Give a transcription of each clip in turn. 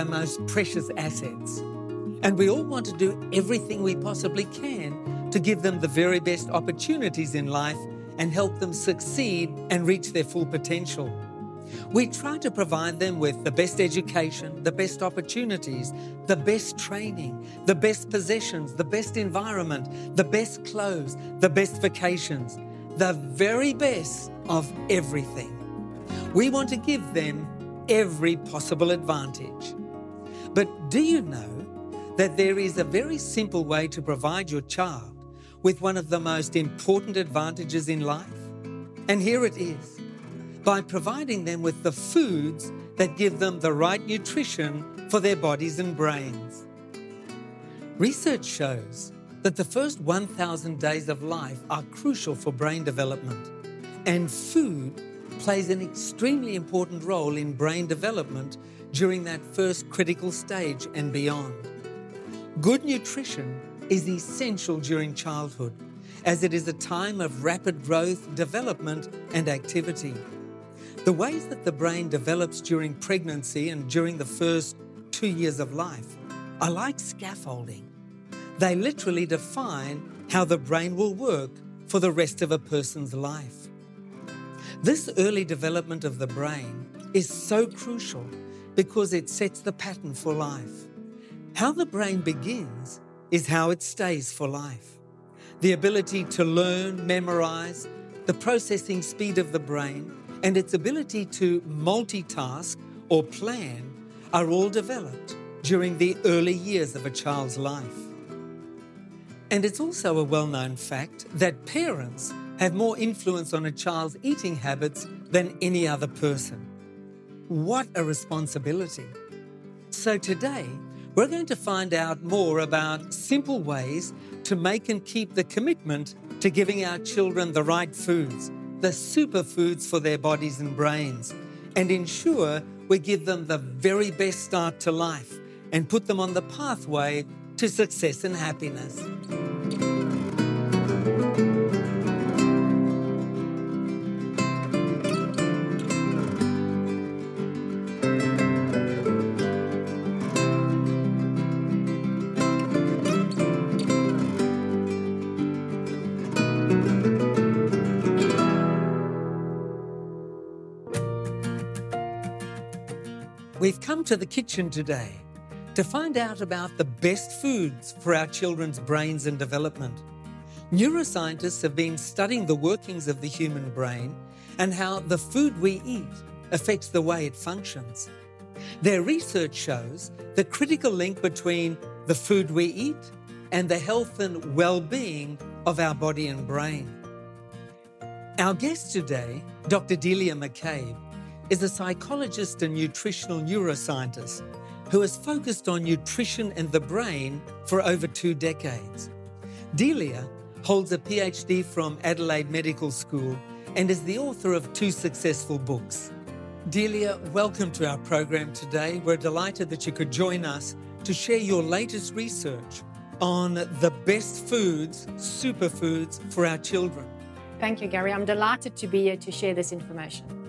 our most precious assets. And we all want to do everything we possibly can to give them the very best opportunities in life and help them succeed and reach their full potential. We try to provide them with the best education, the best opportunities, the best training, the best possessions, the best environment, the best clothes, the best vacations, the very best of everything. We want to give them every possible advantage. But do you know that there is a very simple way to provide your child with one of the most important advantages in life? And here it is by providing them with the foods that give them the right nutrition for their bodies and brains. Research shows that the first 1,000 days of life are crucial for brain development, and food plays an extremely important role in brain development during that first critical stage and beyond. Good nutrition is essential during childhood, as it is a time of rapid growth, development, and activity. The ways that the brain develops during pregnancy and during the first two years of life are like scaffolding. They literally define how the brain will work for the rest of a person's life. This early development of the brain is so crucial because it sets the pattern for life. How the brain begins is how it stays for life. The ability to learn, memorize, the processing speed of the brain, and its ability to multitask or plan are all developed during the early years of a child's life. And it's also a well known fact that parents have more influence on a child's eating habits than any other person. What a responsibility! So, today, we're going to find out more about simple ways to make and keep the commitment to giving our children the right foods, the superfoods for their bodies and brains, and ensure we give them the very best start to life and put them on the pathway to success and happiness. Come to the kitchen today to find out about the best foods for our children's brains and development. Neuroscientists have been studying the workings of the human brain and how the food we eat affects the way it functions. Their research shows the critical link between the food we eat and the health and well being of our body and brain. Our guest today, Dr. Delia McCabe, is a psychologist and nutritional neuroscientist who has focused on nutrition and the brain for over two decades. Delia holds a PhD from Adelaide Medical School and is the author of two successful books. Delia, welcome to our program today. We're delighted that you could join us to share your latest research on the best foods, superfoods for our children. Thank you, Gary. I'm delighted to be here to share this information.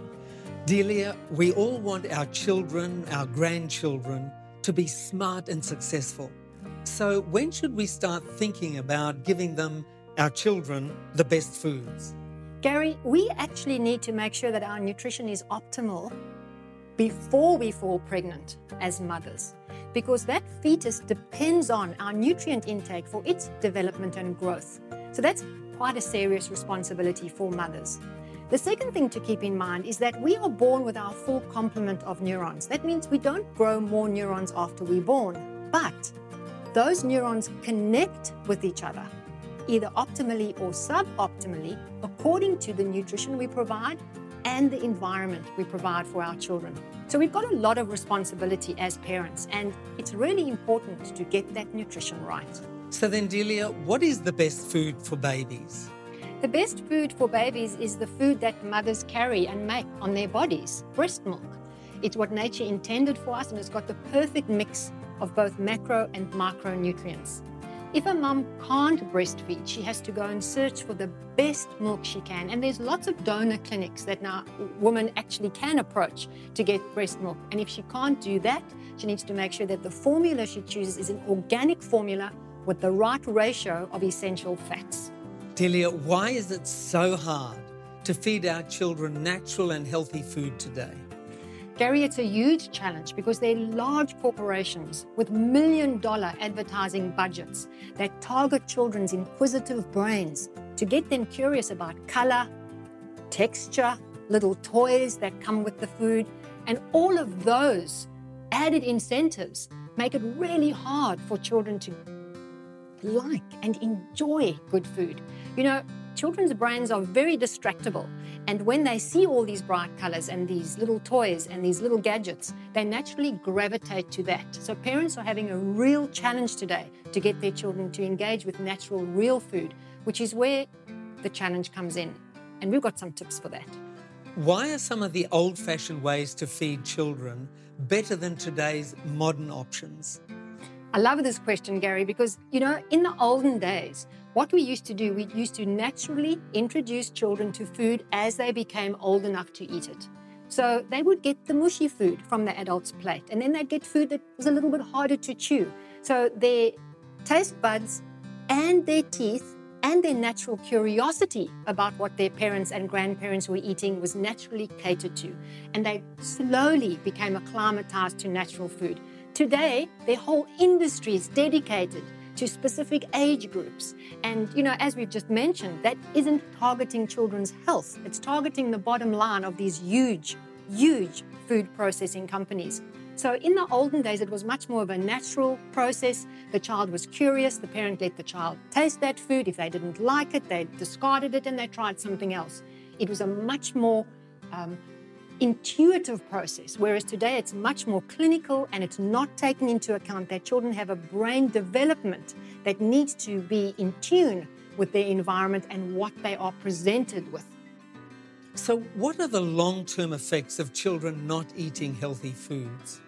Delia, we all want our children, our grandchildren, to be smart and successful. So, when should we start thinking about giving them, our children, the best foods? Gary, we actually need to make sure that our nutrition is optimal before we fall pregnant as mothers, because that fetus depends on our nutrient intake for its development and growth. So, that's quite a serious responsibility for mothers. The second thing to keep in mind is that we are born with our full complement of neurons. That means we don't grow more neurons after we're born, but those neurons connect with each other, either optimally or suboptimally, according to the nutrition we provide and the environment we provide for our children. So we've got a lot of responsibility as parents, and it's really important to get that nutrition right. So then, Delia, what is the best food for babies? The best food for babies is the food that mothers carry and make on their bodies breast milk. It's what nature intended for us, and it's got the perfect mix of both macro and micronutrients. If a mum can't breastfeed, she has to go and search for the best milk she can. And there's lots of donor clinics that now women actually can approach to get breast milk. And if she can't do that, she needs to make sure that the formula she chooses is an organic formula with the right ratio of essential fats. Delia, why is it so hard to feed our children natural and healthy food today? Gary, it's a huge challenge because they're large corporations with million dollar advertising budgets that target children's inquisitive brains to get them curious about color, texture, little toys that come with the food, and all of those added incentives make it really hard for children to like and enjoy good food. You know, children's brains are very distractible. And when they see all these bright colors and these little toys and these little gadgets, they naturally gravitate to that. So parents are having a real challenge today to get their children to engage with natural, real food, which is where the challenge comes in. And we've got some tips for that. Why are some of the old fashioned ways to feed children better than today's modern options? I love this question, Gary, because, you know, in the olden days, what we used to do, we used to naturally introduce children to food as they became old enough to eat it. So they would get the mushy food from the adult's plate, and then they'd get food that was a little bit harder to chew. So their taste buds and their teeth and their natural curiosity about what their parents and grandparents were eating was naturally catered to. And they slowly became acclimatized to natural food. Today, their whole industry is dedicated to specific age groups. And, you know, as we've just mentioned, that isn't targeting children's health, it's targeting the bottom line of these huge, huge food processing companies. So, in the olden days, it was much more of a natural process. The child was curious, the parent let the child taste that food. If they didn't like it, they discarded it and they tried something else. It was a much more um, intuitive process, whereas today it's much more clinical and it's not taken into account that children have a brain development that needs to be in tune with their environment and what they are presented with. So, what are the long term effects of children not eating healthy foods?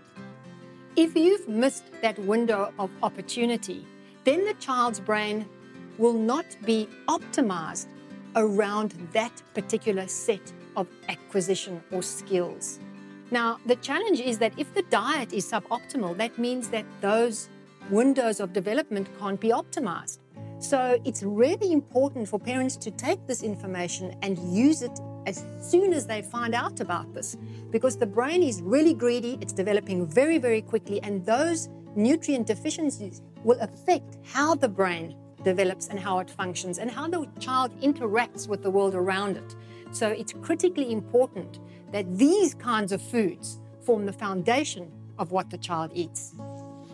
If you've missed that window of opportunity, then the child's brain will not be optimized around that particular set of acquisition or skills. Now, the challenge is that if the diet is suboptimal, that means that those windows of development can't be optimized. So it's really important for parents to take this information and use it as soon as they find out about this because the brain is really greedy, it's developing very, very quickly, and those nutrient deficiencies will affect how the brain develops and how it functions and how the child interacts with the world around it. So it's critically important that these kinds of foods form the foundation of what the child eats.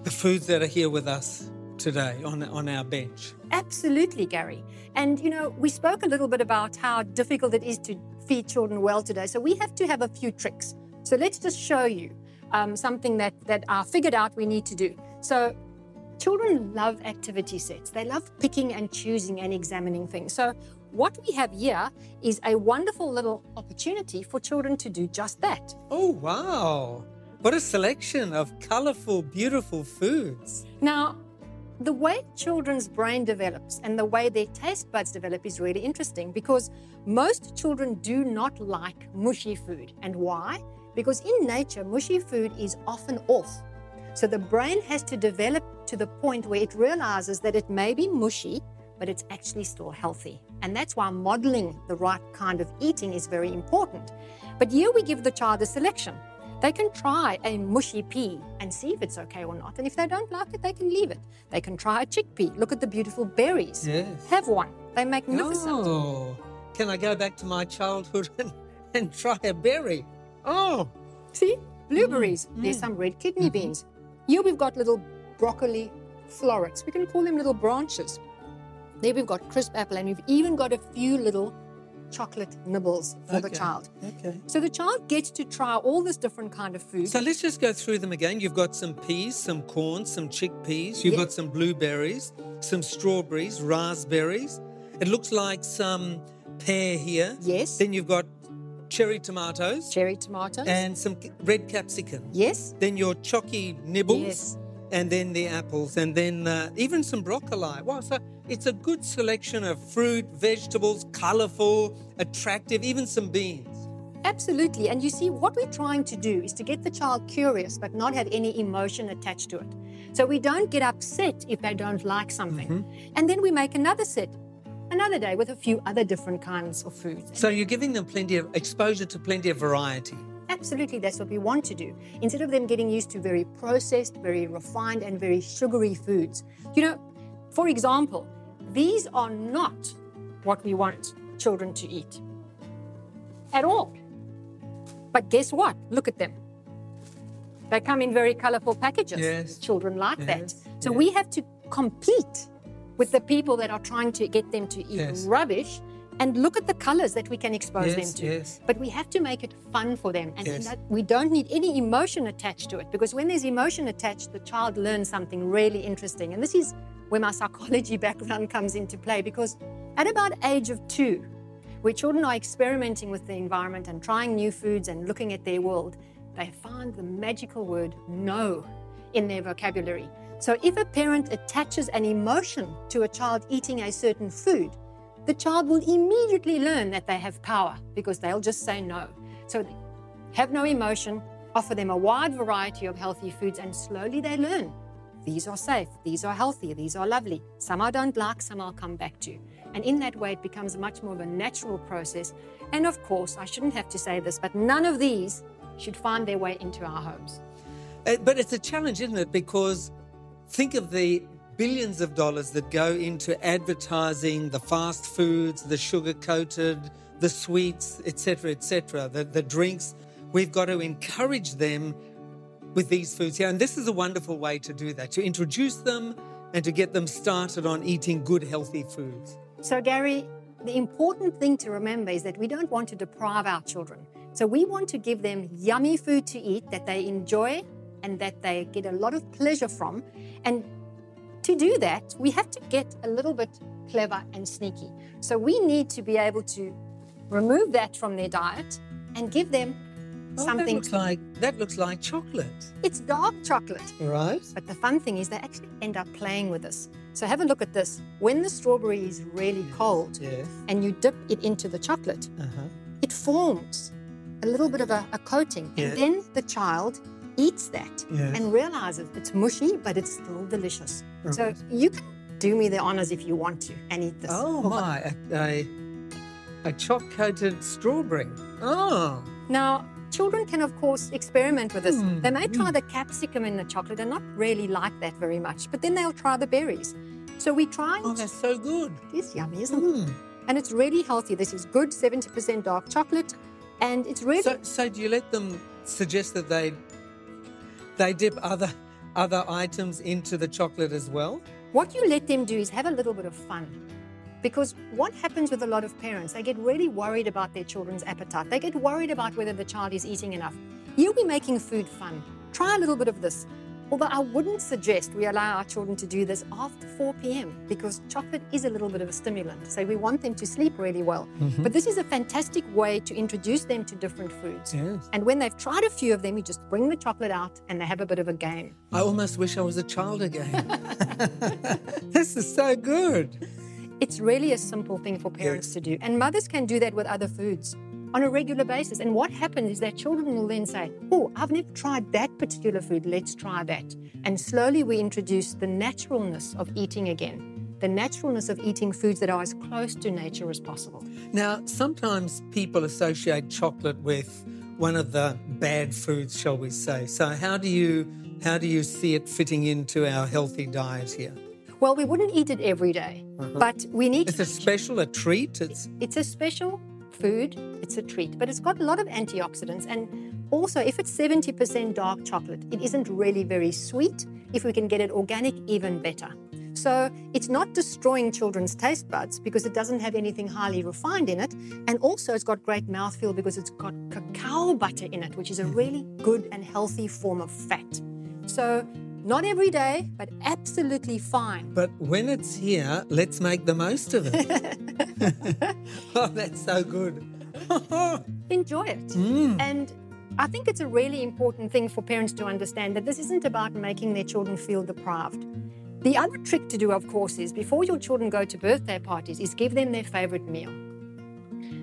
The foods that are here with us today on, on our bench. Absolutely, Gary. And you know, we spoke a little bit about how difficult it is to feed children well today. So we have to have a few tricks. So let's just show you um, something that, that I figured out we need to do. So children love activity sets. They love picking and choosing and examining things. So what we have here is a wonderful little opportunity for children to do just that. Oh, wow. What a selection of colorful, beautiful foods. Now, the way children's brain develops and the way their taste buds develop is really interesting because most children do not like mushy food. And why? Because in nature, mushy food is often off. So the brain has to develop to the point where it realizes that it may be mushy, but it's actually still healthy. And that's why modeling the right kind of eating is very important. But here we give the child a selection. They can try a mushy pea and see if it's okay or not. And if they don't like it, they can leave it. They can try a chickpea. Look at the beautiful berries. Yes. Have one. They're magnificent. Oh, can I go back to my childhood and, and try a berry? Oh, See? Blueberries. Mm, There's mm. some red kidney Mhm. beans. Here we've got little broccoli florets. We can call them little branches. There we've got crisp apple, and we've even got a few little chocolate nibbles for the child. okay. So the child gets to try all this different kind of food. So let's just go through them again. You've got some peas, some corn, some chickpeas. You've got some blueberries, some strawberries, raspberries. It looks like some pear here. yes. Then you've got cherry tomatoes Cherry tomatoes. and some red capsicum. yes. Then your chalky nibbles. Yes. And then the apples, and then uh, even some broccoli. Wow, so it's a good selection of fruit, vegetables, colorful, attractive, even some beans. Absolutely. And you see, what we're trying to do is to get the child curious but not have any emotion attached to it. So we don't get upset if they don't like something. And then we make another set another day with a few other different kinds of foods. So you're giving them plenty of exposure to plenty of variety. Absolutely, that's what we want to do. Instead of them getting used to very processed, very refined, and very sugary foods. You know, for example, these are not what we want children to eat at all. But guess what? Look at them. They come in very colorful packages. Yes. Children like that. Yes, So yes. we have to compete with the people that are trying to get them to eat rubbish and look at the colors that we can expose them to. yes. But we have to make it fun for them. And Yes. that we don't need any emotion attached to it because when there's emotion attached, the child learns something really interesting. And this is where my psychology background comes into play because at about age of two, where children are experimenting with the environment and trying new foods and looking at their world, they find the magical word no in their vocabulary. So if a parent attaches an emotion to a child eating a certain food, the child will immediately learn that they have power because they'll just say no. So have no emotion, offer them a wide variety of healthy foods, and slowly they learn. These are safe, these are healthy, these are lovely. Some I don't like, some I'll come back to. And in that way, it becomes much more of a natural process. And of course, I shouldn't have to say this, but none of these should find their way into our homes. Uh, But it's a challenge, isn't it? Because think of the billions of dollars that go into advertising the fast foods, the sugar coated, the sweets, etc., etc., the, the drinks. We've got to encourage them with these foods here. And this is a wonderful way to do that, to introduce them and to get them started on eating good, healthy foods. So, Gary, the important thing to remember is that we don't want to deprive our children. So, we want to give them yummy food to eat that they enjoy and that they get a lot of pleasure from. And to do that, we have to get a little bit clever and sneaky. So, we need to be able to remove that from their diet and give them Oh, that something. looks like that looks like chocolate, it's dark chocolate. right? But the fun thing is they actually end up playing with this. So have a look at this. When the strawberry is really cold Yes. and you dip it into the chocolate, Uh-huh. it forms a little bit of a, a coating. Yeah. And then the child eats that Yes. and realizes it's mushy, but it's still delicious. So you can do me the honors if you want to and eat this. Oh my, a, a, a choc coated strawberry. Oh, Now, children can, of course, experiment with this. Mm, They may try the capsicum in the chocolate and not really like that very much, but then they'll try the berries. So we try. oh, that's so good. It's yummy, isn't it? Mm. And it's really healthy. This is good 70% dark chocolate. And it's really So, so do you let them suggest that they they dip other other items into the chocolate as well? what you let them do is have a little bit of fun. Because what happens with a lot of parents, they get really worried about their children's appetite. They get worried about whether the child is eating enough. You'll be making food fun. Try a little bit of this. Although I wouldn't suggest we allow our children to do this after 4 p.m. because chocolate is a little bit of a stimulant. So we want them to sleep really well. Mm-hmm. But this is a fantastic way to introduce them to different foods. Yes. And when they've tried a few of them, you just bring the chocolate out and they have a bit of a game. I almost wish I was a child again. this is so good. It's really a simple thing for parents Yes. to do. And mothers can do that with other foods on a regular basis. And what happens is that children will then say, Oh, I've never tried that particular food. Let's try that. And slowly we introduce the naturalness of eating again, the naturalness of eating foods that are as close to nature as possible. Now, sometimes people associate chocolate with one of the bad foods, shall we say. So how do you how do you see it fitting into our healthy diet here? Well, we wouldn't eat it every day, uh-huh. but we need It's a special, a treat. It's It's a special food, it's a treat, but it's got a lot of antioxidants. And also, if it's 70% dark chocolate, it isn't really very sweet. If we can get it organic, even better. So it's not destroying children's taste buds because it doesn't have anything highly refined in it. And also, it's got great mouthfeel because it's got cacao butter in it, which is a really good and healthy form of fat. So, not every day, but absolutely fine. But when it's here, let's make the most of it. oh, that's so good. enjoy it. Mm. And I think it's a really important thing for parents to understand that this isn't about making their children feel deprived. The other trick to do, of course, is before your children go to birthday parties, is give them their favorite meal.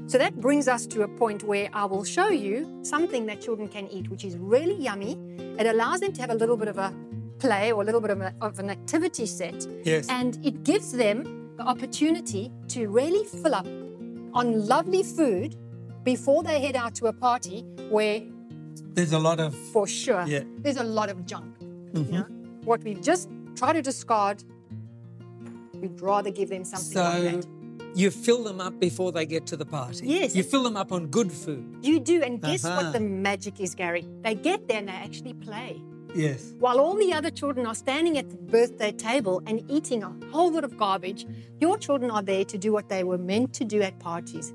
So that brings us to a point where I will show you something that children can eat, which is really yummy. It allows them to have a little bit of a play or a little bit of, a, of an activity set. Yes. And it gives them the opportunity to really fill up on lovely food before they head out to a party where, There's a lot of for sure, Yeah. there's a lot of junk. Mhm. Yeah? What we just try to discard, we'd rather give them something like so that. you fill them up before they get to the party. Yes. You fill them up on good food. You do, and guess Uh-huh. what the magic is, Gary? They get there and they actually play. Yes. While all the other children are standing at the birthday table and eating a whole lot of garbage, your children are there to do what they were meant to do at parties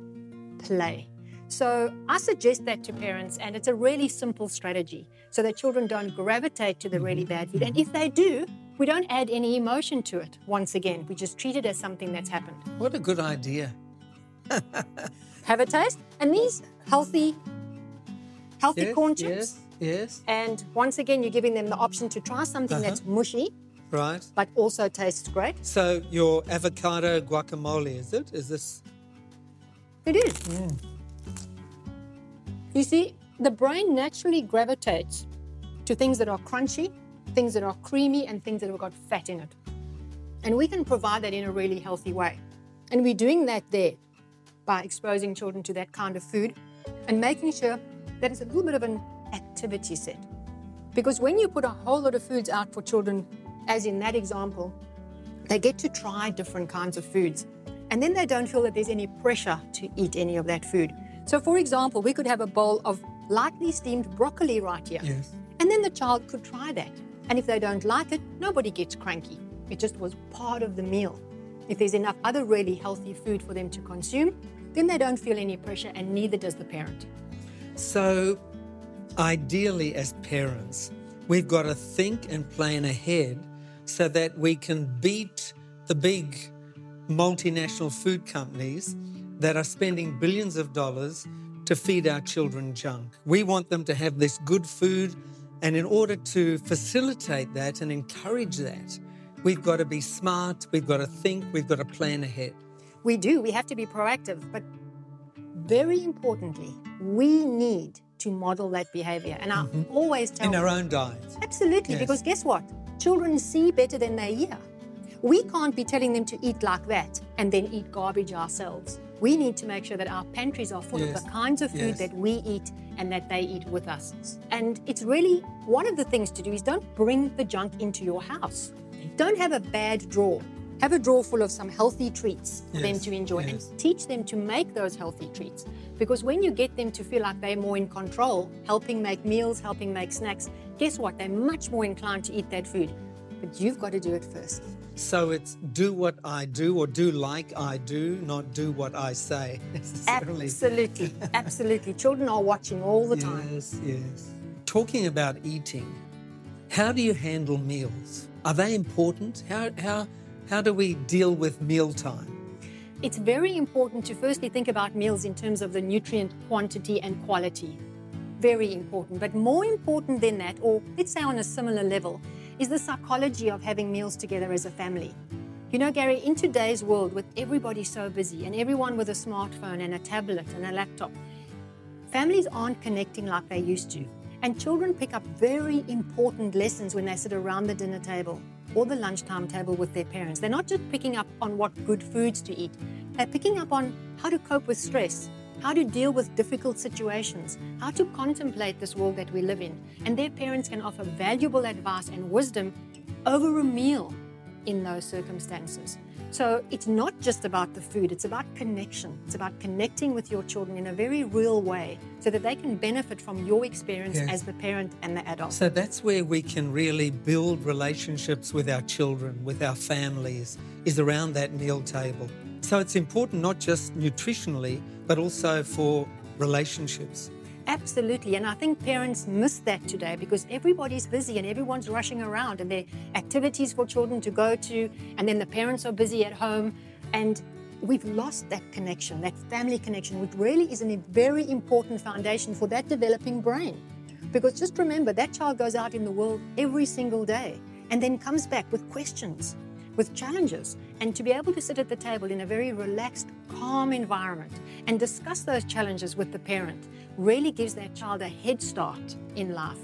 play. So I suggest that to parents, and it's a really simple strategy so that children don't gravitate to the really bad food. And if they do, we don't add any emotion to it. Once again, we just treat it as something that's happened. What a good idea. Have a taste, and these healthy, healthy Yes, corn chips. yes, yes. And once again, you're giving them the option to try something Uh-huh. that's mushy, Right. but also tastes great. So your avocado guacamole, is it? Is this? It is. You see, the brain naturally gravitates to things that are crunchy, things that are creamy, and things that have got fat in it. And we can provide that in a really healthy way. And we're doing that there by exposing children to that kind of food and making sure that it's a little bit of an activity set. Because when you put a whole lot of foods out for children, as in that example, they get to try different kinds of foods. And then they don't feel that there's any pressure to eat any of that food. So, for example, we could have a bowl of lightly steamed broccoli right here. Yes. And then the child could try that. And if they don't like it, nobody gets cranky. It just was part of the meal. If there's enough other really healthy food for them to consume, then they don't feel any pressure, and neither does the parent. So, ideally, as parents, we've got to think and plan ahead so that we can beat the big multinational food companies that are spending billions of dollars to feed our children junk. We want them to have this good food, and in order to facilitate that and encourage that, we've got to be smart, we've got to think, we've got to plan ahead. We do, we have to be proactive, but very importantly, we need to model that behavior. And I mm-hmm. always tell In our own diets. Absolutely, Yes. because guess what? Children see better than they hear. We can't be telling them to eat like that and then eat garbage ourselves. We need to make sure that our pantries are full Yes. of the kinds of food Yes. that we eat and that they eat with us. And it's really one of the things to do is don't bring the junk into your house. Don't have a bad drawer. Have a drawer full of some healthy treats for them to enjoy yes. and teach them to make those healthy treats. Because when you get them to feel like they're more in control, helping make meals, helping make snacks, guess what? They're much more inclined to eat that food. But you've got to do it first. So it's do what I do or do like I do, not do what I say necessarily. Absolutely. Absolutely. Children are watching all the time. Yes, yes. Talking about eating, how do you handle meals? Are they important? How, how, how do we deal with mealtime? It's very important to firstly think about meals in terms of the nutrient quantity and quality. Very important. But more important than that, or let's say on a similar level, is the psychology of having meals together as a family. You know, Gary, in today's world with everybody so busy and everyone with a smartphone and a tablet and a laptop, families aren't connecting like they used to. And children pick up very important lessons when they sit around the dinner table or the lunchtime table with their parents. They're not just picking up on what good foods to eat, they're picking up on how to cope with stress, how to deal with difficult situations, how to contemplate this world that we live in. And their parents can offer valuable advice and wisdom over a meal in those circumstances. So it's not just about the food, it's about connection. It's about connecting with your children in a very real way so that they can benefit from your experience Yes. as the parent and the adult. So that's where we can really build relationships with our children, with our families, is around that meal table. So it's important not just nutritionally, but also for relationships. Absolutely. And I think parents miss that today because everybody's busy and everyone's rushing around and there are activities for children to go to, and then the parents are busy at home. And we've lost that connection, that family connection, which really is a very important foundation for that developing brain. Because just remember, that child goes out in the world every single day and then comes back with questions, with challenges. And to be able to sit at the table in a very relaxed, calm environment and discuss those challenges with the parent really gives that child a head start in life.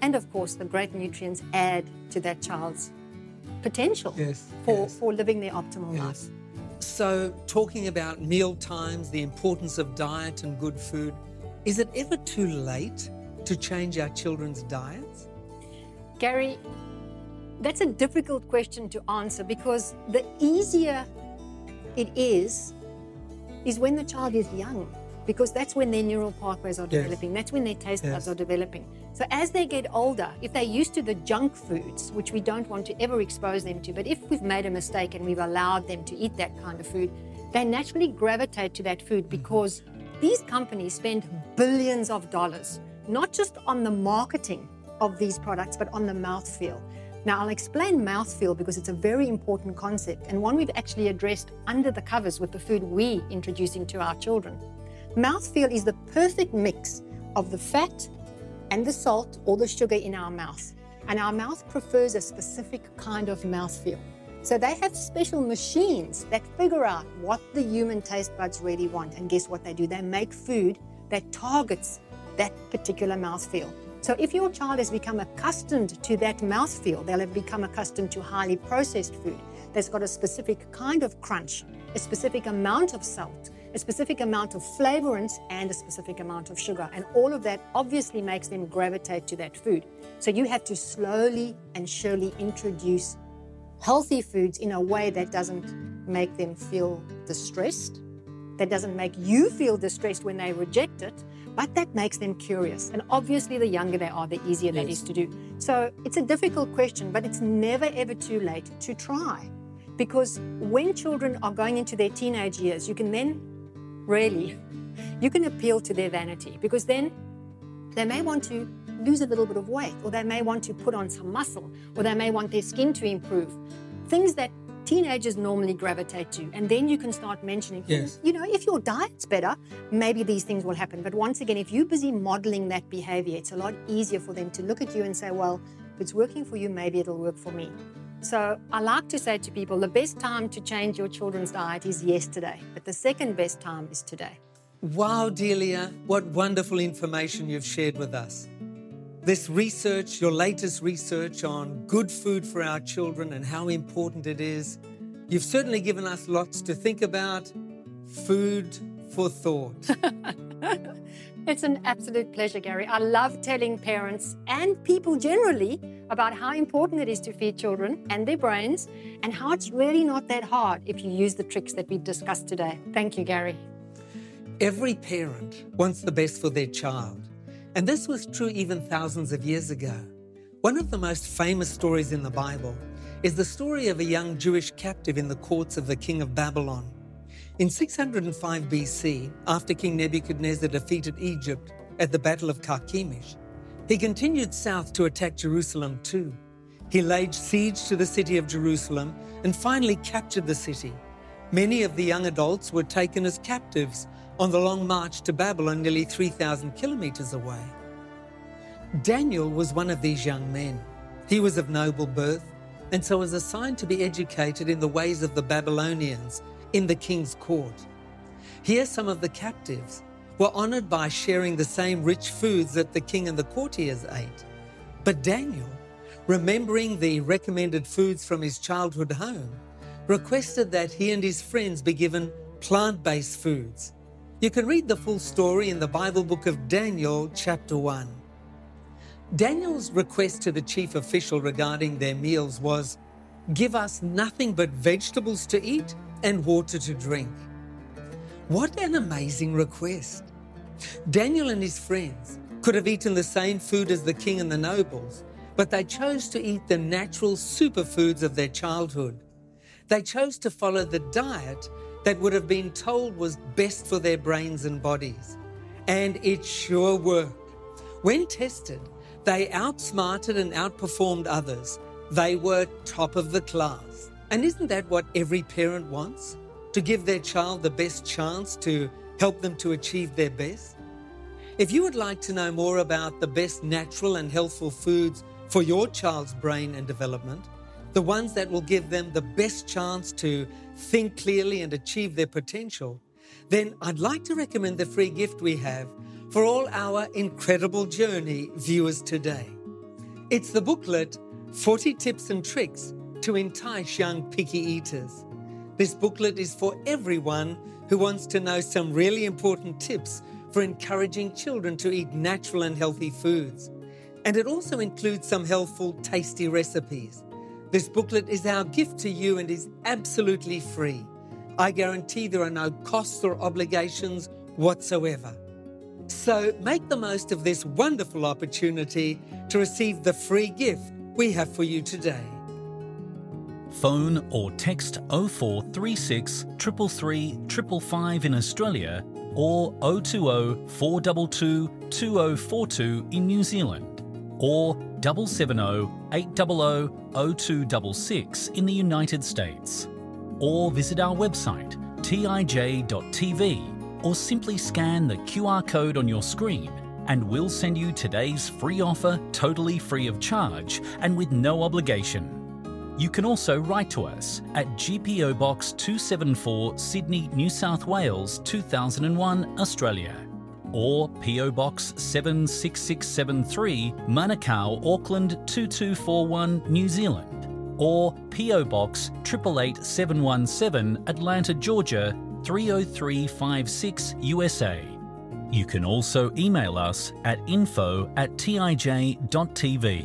And of course, the great nutrients add to that child's potential Yes, for, yes. for living their optimal life. So, talking about meal times, the importance of diet and good food, is it ever too late to change our children's diets? Gary, that's a difficult question to answer because the easier it is, is when the child is young, because that's when their neural pathways are Yes. developing, that's when their taste Yes. buds are developing. So as they get older, if they're used to the junk foods, which we don't want to ever expose them to, but if we've made a mistake and we've allowed them to eat that kind of food, they naturally gravitate to that food mm-hmm. because these companies spend billions of dollars, not just on the marketing of these products, but on the mouthfeel. Now, I'll explain mouthfeel because it's a very important concept and one we've actually addressed under the covers with the food we're introducing to our children. Mouthfeel is the perfect mix of the fat and the salt or the sugar in our mouth. And our mouth prefers a specific kind of mouthfeel. So they have special machines that figure out what the human taste buds really want. And guess what they do? They make food that targets that particular mouthfeel. So if your child has become accustomed to that mouthfeel, they'll have become accustomed to highly processed food that's got a specific kind of crunch, a specific amount of salt, a specific amount of flavorants, and a specific amount of sugar. And all of that obviously makes them gravitate to that food. So you have to slowly and surely introduce healthy foods in a way that doesn't make them feel distressed, that doesn't make you feel distressed when they reject it, but that makes them curious. And obviously, the younger they are, the easier that Yes. is to do. So it's a difficult question, but it's never ever too late to try. Because when children are going into their teenage years, you can then really, you can appeal to their vanity because then they may want to lose a little bit of weight, or they may want to put on some muscle, or they may want their skin to improve. Things that teenagers normally gravitate to. And then you can start mentioning, Yes. you know, if your diet's better, maybe these things will happen. But once again, if you're busy modeling that behavior, it's a lot easier for them to look at you and say, well, if it's working for you, maybe it'll work for me. So I like to say to people, the best time to change your children's diet is yesterday, but the second best time is today. Wow, Delia, what wonderful information you've shared with us. This research, your latest research on good food for our children and how important it is, you've certainly given us lots to think about. Food for thought. It's an absolute pleasure, Gary. I love telling parents and people generally about how important it is to feed children and their brains and how it's really not that hard if you use the tricks that we've discussed today. Thank you, Gary. Every parent wants the best for their child, and this was true even thousands of years ago. One of the most famous stories in the Bible is the story of a young Jewish captive in the courts of the king of Babylon. In 605 BC, after King Nebuchadnezzar defeated Egypt at the Battle of Carchemish, he continued south to attack Jerusalem too. He laid siege to the city of Jerusalem and finally captured the city. Many of the young adults were taken as captives on the long march to Babylon, nearly 3,000 kilometers away. Daniel was one of these young men. He was of noble birth and so was assigned to be educated in the ways of the Babylonians in the king's court. Here, some of the captives were honored by sharing the same rich foods that the king and the courtiers ate. But Daniel, remembering the recommended foods from his childhood home, requested that he and his friends be given plant based foods. You can read the full story in the Bible book of Daniel, chapter 1. Daniel's request to the chief official regarding their meals was give us nothing but vegetables to eat and water to drink. What an amazing request! Daniel and his friends could have eaten the same food as the king and the nobles, but they chose to eat the natural superfoods of their childhood. They chose to follow the diet that would have been told was best for their brains and bodies. And it sure worked. When tested, they outsmarted and outperformed others. They were top of the class. And isn't that what every parent wants? To give their child the best chance to help them to achieve their best? If you would like to know more about the best natural and healthful foods for your child's brain and development, the ones that will give them the best chance to think clearly and achieve their potential, then I'd like to recommend the free gift we have for all our incredible journey viewers today. It's the booklet 40 Tips and Tricks to Entice Young Picky Eaters. This booklet is for everyone who wants to know some really important tips for encouraging children to eat natural and healthy foods. And it also includes some helpful, tasty recipes. This booklet is our gift to you and is absolutely free. I guarantee there are no costs or obligations whatsoever. So make the most of this wonderful opportunity to receive the free gift we have for you today. Phone or text 0436 333 555 in Australia or 020 422 2042 in New Zealand or 770 800 0266 in the United States. Or visit our website tij.tv or simply scan the QR code on your screen and we'll send you today's free offer totally free of charge and with no obligation. You can also write to us at GPO Box 274 Sydney, New South Wales 2001, Australia, or PO Box 76673 Manukau, Auckland 2241, New Zealand, or PO Box 888717 Atlanta, Georgia 30356 USA. You can also email us at info at tij.tv.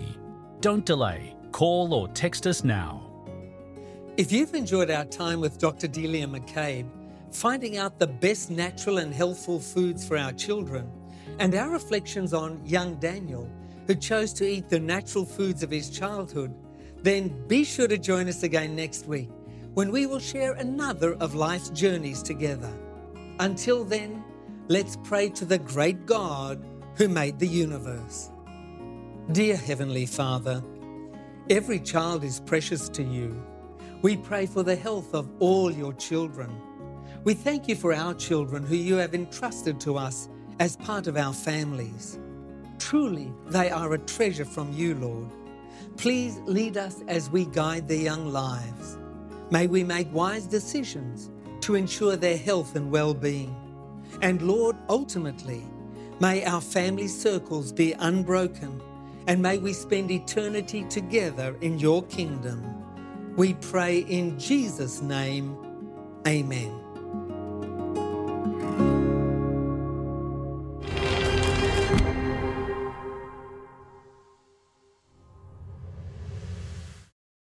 Don't delay, call or text us now. If you've enjoyed our time with Dr. Delia McCabe, finding out the best natural and healthful foods for our children, and our reflections on young Daniel, who chose to eat the natural foods of his childhood, then be sure to join us again next week when we will share another of life's journeys together. Until then, let's pray to the great God who made the universe. Dear Heavenly Father, every child is precious to you. We pray for the health of all your children. We thank you for our children who you have entrusted to us as part of our families. Truly, they are a treasure from you, Lord. Please lead us as we guide their young lives. May we make wise decisions to ensure their health and well being. And Lord, ultimately, may our family circles be unbroken and may we spend eternity together in your kingdom. We pray in Jesus' name. Amen.